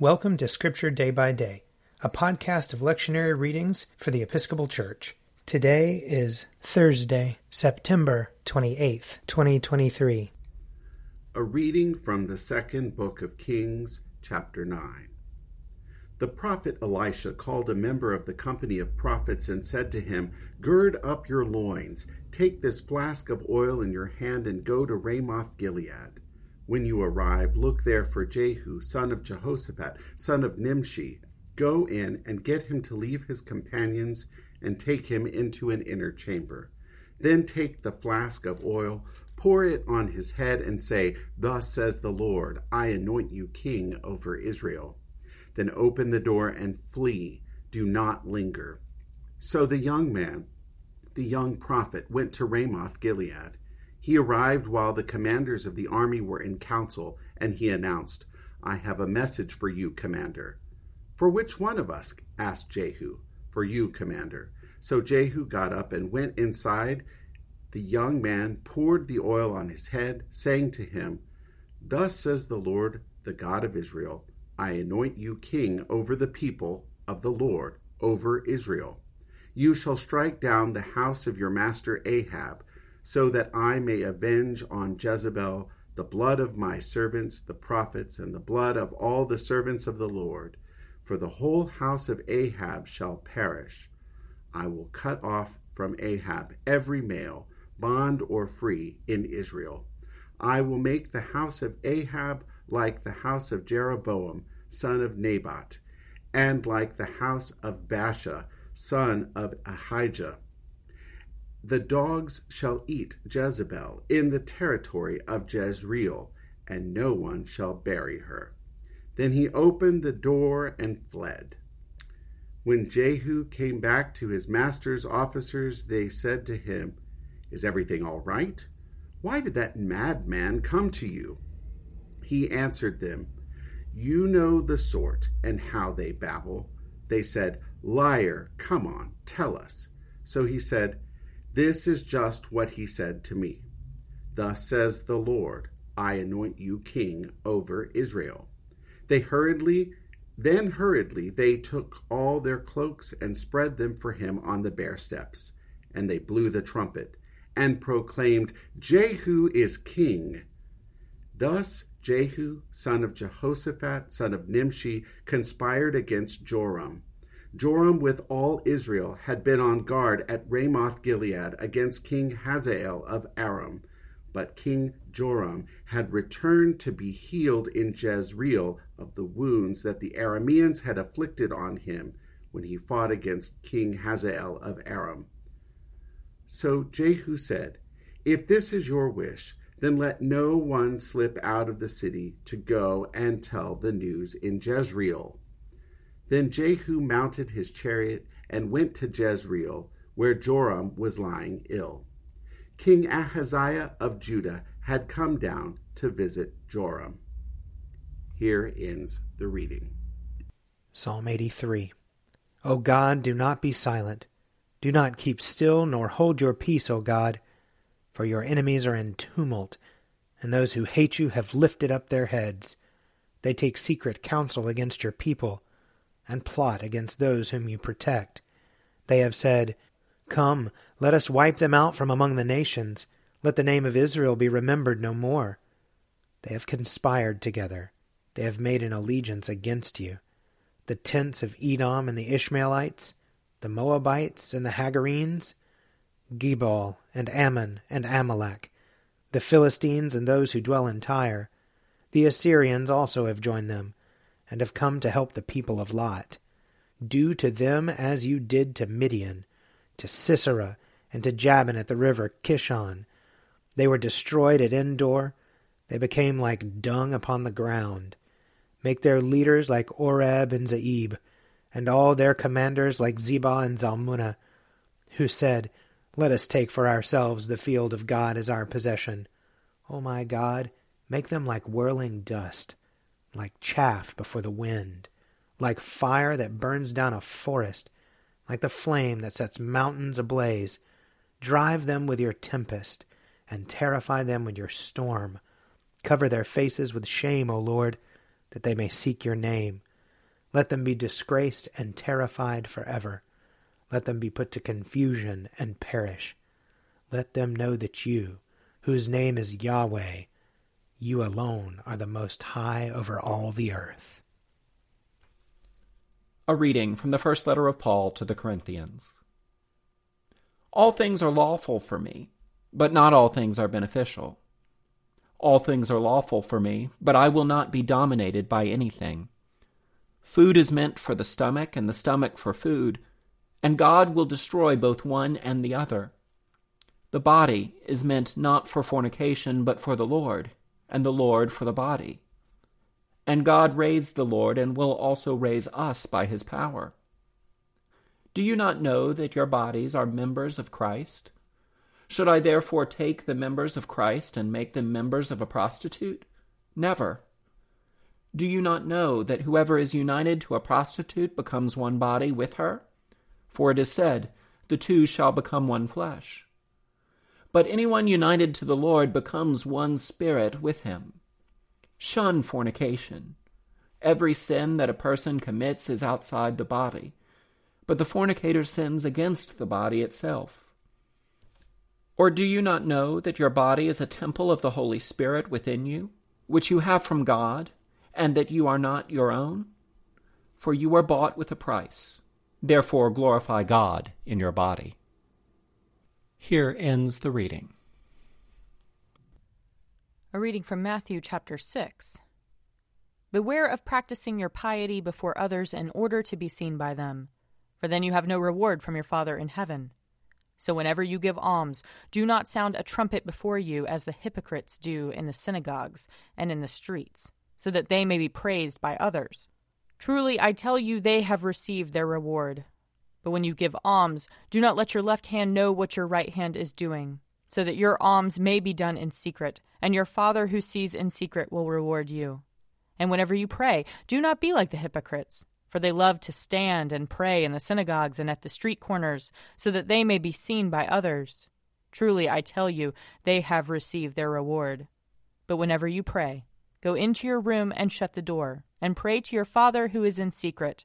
Welcome to Scripture Day by Day, a podcast of lectionary readings for the Episcopal Church. Today is Thursday, September 28th, 2023. A reading from the second book of Kings, chapter 9. The prophet Elisha called a member of the company of prophets and said to him, Gird up your loins, take this flask of oil in your hand, and go to Ramoth Gilead. When you arrive, look there for Jehu, son of Jehoshaphat, son of Nimshi. Go in and get him to leave his companions and take him into an inner chamber. Then take the flask of oil, pour it on his head, and say, Thus says the Lord, I anoint you king over Israel. Then open the door and flee. Do not linger. So the young man, the young prophet, went to Ramoth Gilead. He arrived while the commanders of the army were in council, and he announced, I have a message for you, commander. For which one of us? asked Jehu. For you, commander. So Jehu got up and went inside. The young man poured the oil on his head, saying to him, Thus says the Lord, the God of Israel, I anoint you king over the people of the Lord, over Israel. You shall strike down the house of your master Ahab so that I may avenge on Jezebel the blood of my servants the prophets, and the blood of all the servants of the Lord. For the whole house of Ahab shall perish. I will cut off from Ahab every male, bond or free, in Israel. I will make the house of Ahab like the house of Jeroboam, son of Nebat, and like the house of Baasha, son of Ahijah the dogs shall eat Jezebel in the territory of Jezreel, and no one shall bury her. Then he opened the door and fled. When Jehu came back to his master's officers, they said to him, Is everything all right? Why did that madman come to you? He answered them, You know the sort and how they babble. They said, Liar, come on, tell us. So he said, this is just what he said to me. Thus says the Lord, I anoint you king over Israel. They hurriedly, then hurriedly, they took all their cloaks and spread them for him on the bare steps. And they blew the trumpet and proclaimed, Jehu is king. Thus Jehu, son of Jehoshaphat, son of Nimshi, conspired against Joram Joram with all Israel had been on guard at Ramoth Gilead against King Hazael of Aram. But King Joram had returned to be healed in Jezreel of the wounds that the Arameans had afflicted on him when he fought against King Hazael of Aram. So Jehu said, If this is your wish, then let no one slip out of the city to go and tell the news in Jezreel. Then Jehu mounted his chariot and went to Jezreel, where Joram was lying ill. King Ahaziah of Judah had come down to visit Joram. Here ends the reading. Psalm 83 O God, do not be silent. Do not keep still, nor hold your peace, O God, for your enemies are in tumult, and those who hate you have lifted up their heads. They take secret counsel against your people and plot against those whom you protect. They have said, Come, let us wipe them out from among the nations. Let the name of Israel be remembered no more. They have conspired together. They have made an allegiance against you. The tents of Edom and the Ishmaelites, the Moabites and the Hagarenes, Gebal and Ammon and Amalek, the Philistines and those who dwell in Tyre. The Assyrians also have joined them and have come to help the people of Lot. Do to them as you did to Midian, to Sisera, and to Jabin at the river Kishon. They were destroyed at Endor. They became like dung upon the ground. Make their leaders like Oreb and Zeeb, and all their commanders like Zebah and Zalmunna, who said, Let us take for ourselves the field of God as our possession. O my God, make them like whirling dust like chaff before the wind, like fire that burns down a forest, like the flame that sets mountains ablaze. Drive them with your tempest, and terrify them with your storm. Cover their faces with shame, O Lord, that they may seek your name. Let them be disgraced and terrified forever. Let them be put to confusion and perish. Let them know that you, whose name is Yahweh, you alone are the most high over all the earth. A reading from the first letter of Paul to the Corinthians. All things are lawful for me, but not all things are beneficial. All things are lawful for me, but I will not be dominated by anything. Food is meant for the stomach, and the stomach for food, and God will destroy both one and the other. The body is meant not for fornication, but for the Lord, and the Lord for the body. And God raised the Lord, and will also raise us by his power. Do you not know that your bodies are members of Christ? Should I therefore take the members of Christ and make them members of a prostitute? Never. Do you not know that whoever is united to a prostitute becomes one body with her? For it is said, The two shall become one flesh. But anyone united to the Lord becomes one spirit with him. Shun fornication. Every sin that a person commits is outside the body, but the fornicator sins against the body itself. Or do you not know that your body is a temple of the Holy Spirit within you, which you have from God, and that you are not your own? For you are bought with a price. Therefore glorify God in your body. Here ends the reading. A reading from Matthew chapter 6. Beware of practicing your piety before others in order to be seen by them, for then you have no reward from your Father in heaven. So whenever you give alms, do not sound a trumpet before you as the hypocrites do in the synagogues and in the streets, so that they may be praised by others. Truly, I tell you, they have received their reward. But when you give alms, do not let your left hand know what your right hand is doing, so that your alms may be done in secret, and your Father who sees in secret will reward you. And whenever you pray, do not be like the hypocrites for they love to stand and pray in the synagogues and at the street corners, so that they may be seen by others. Truly, I tell you, they have received their reward. But whenever you pray, go into your room and shut the door, and pray to your Father who is in secret,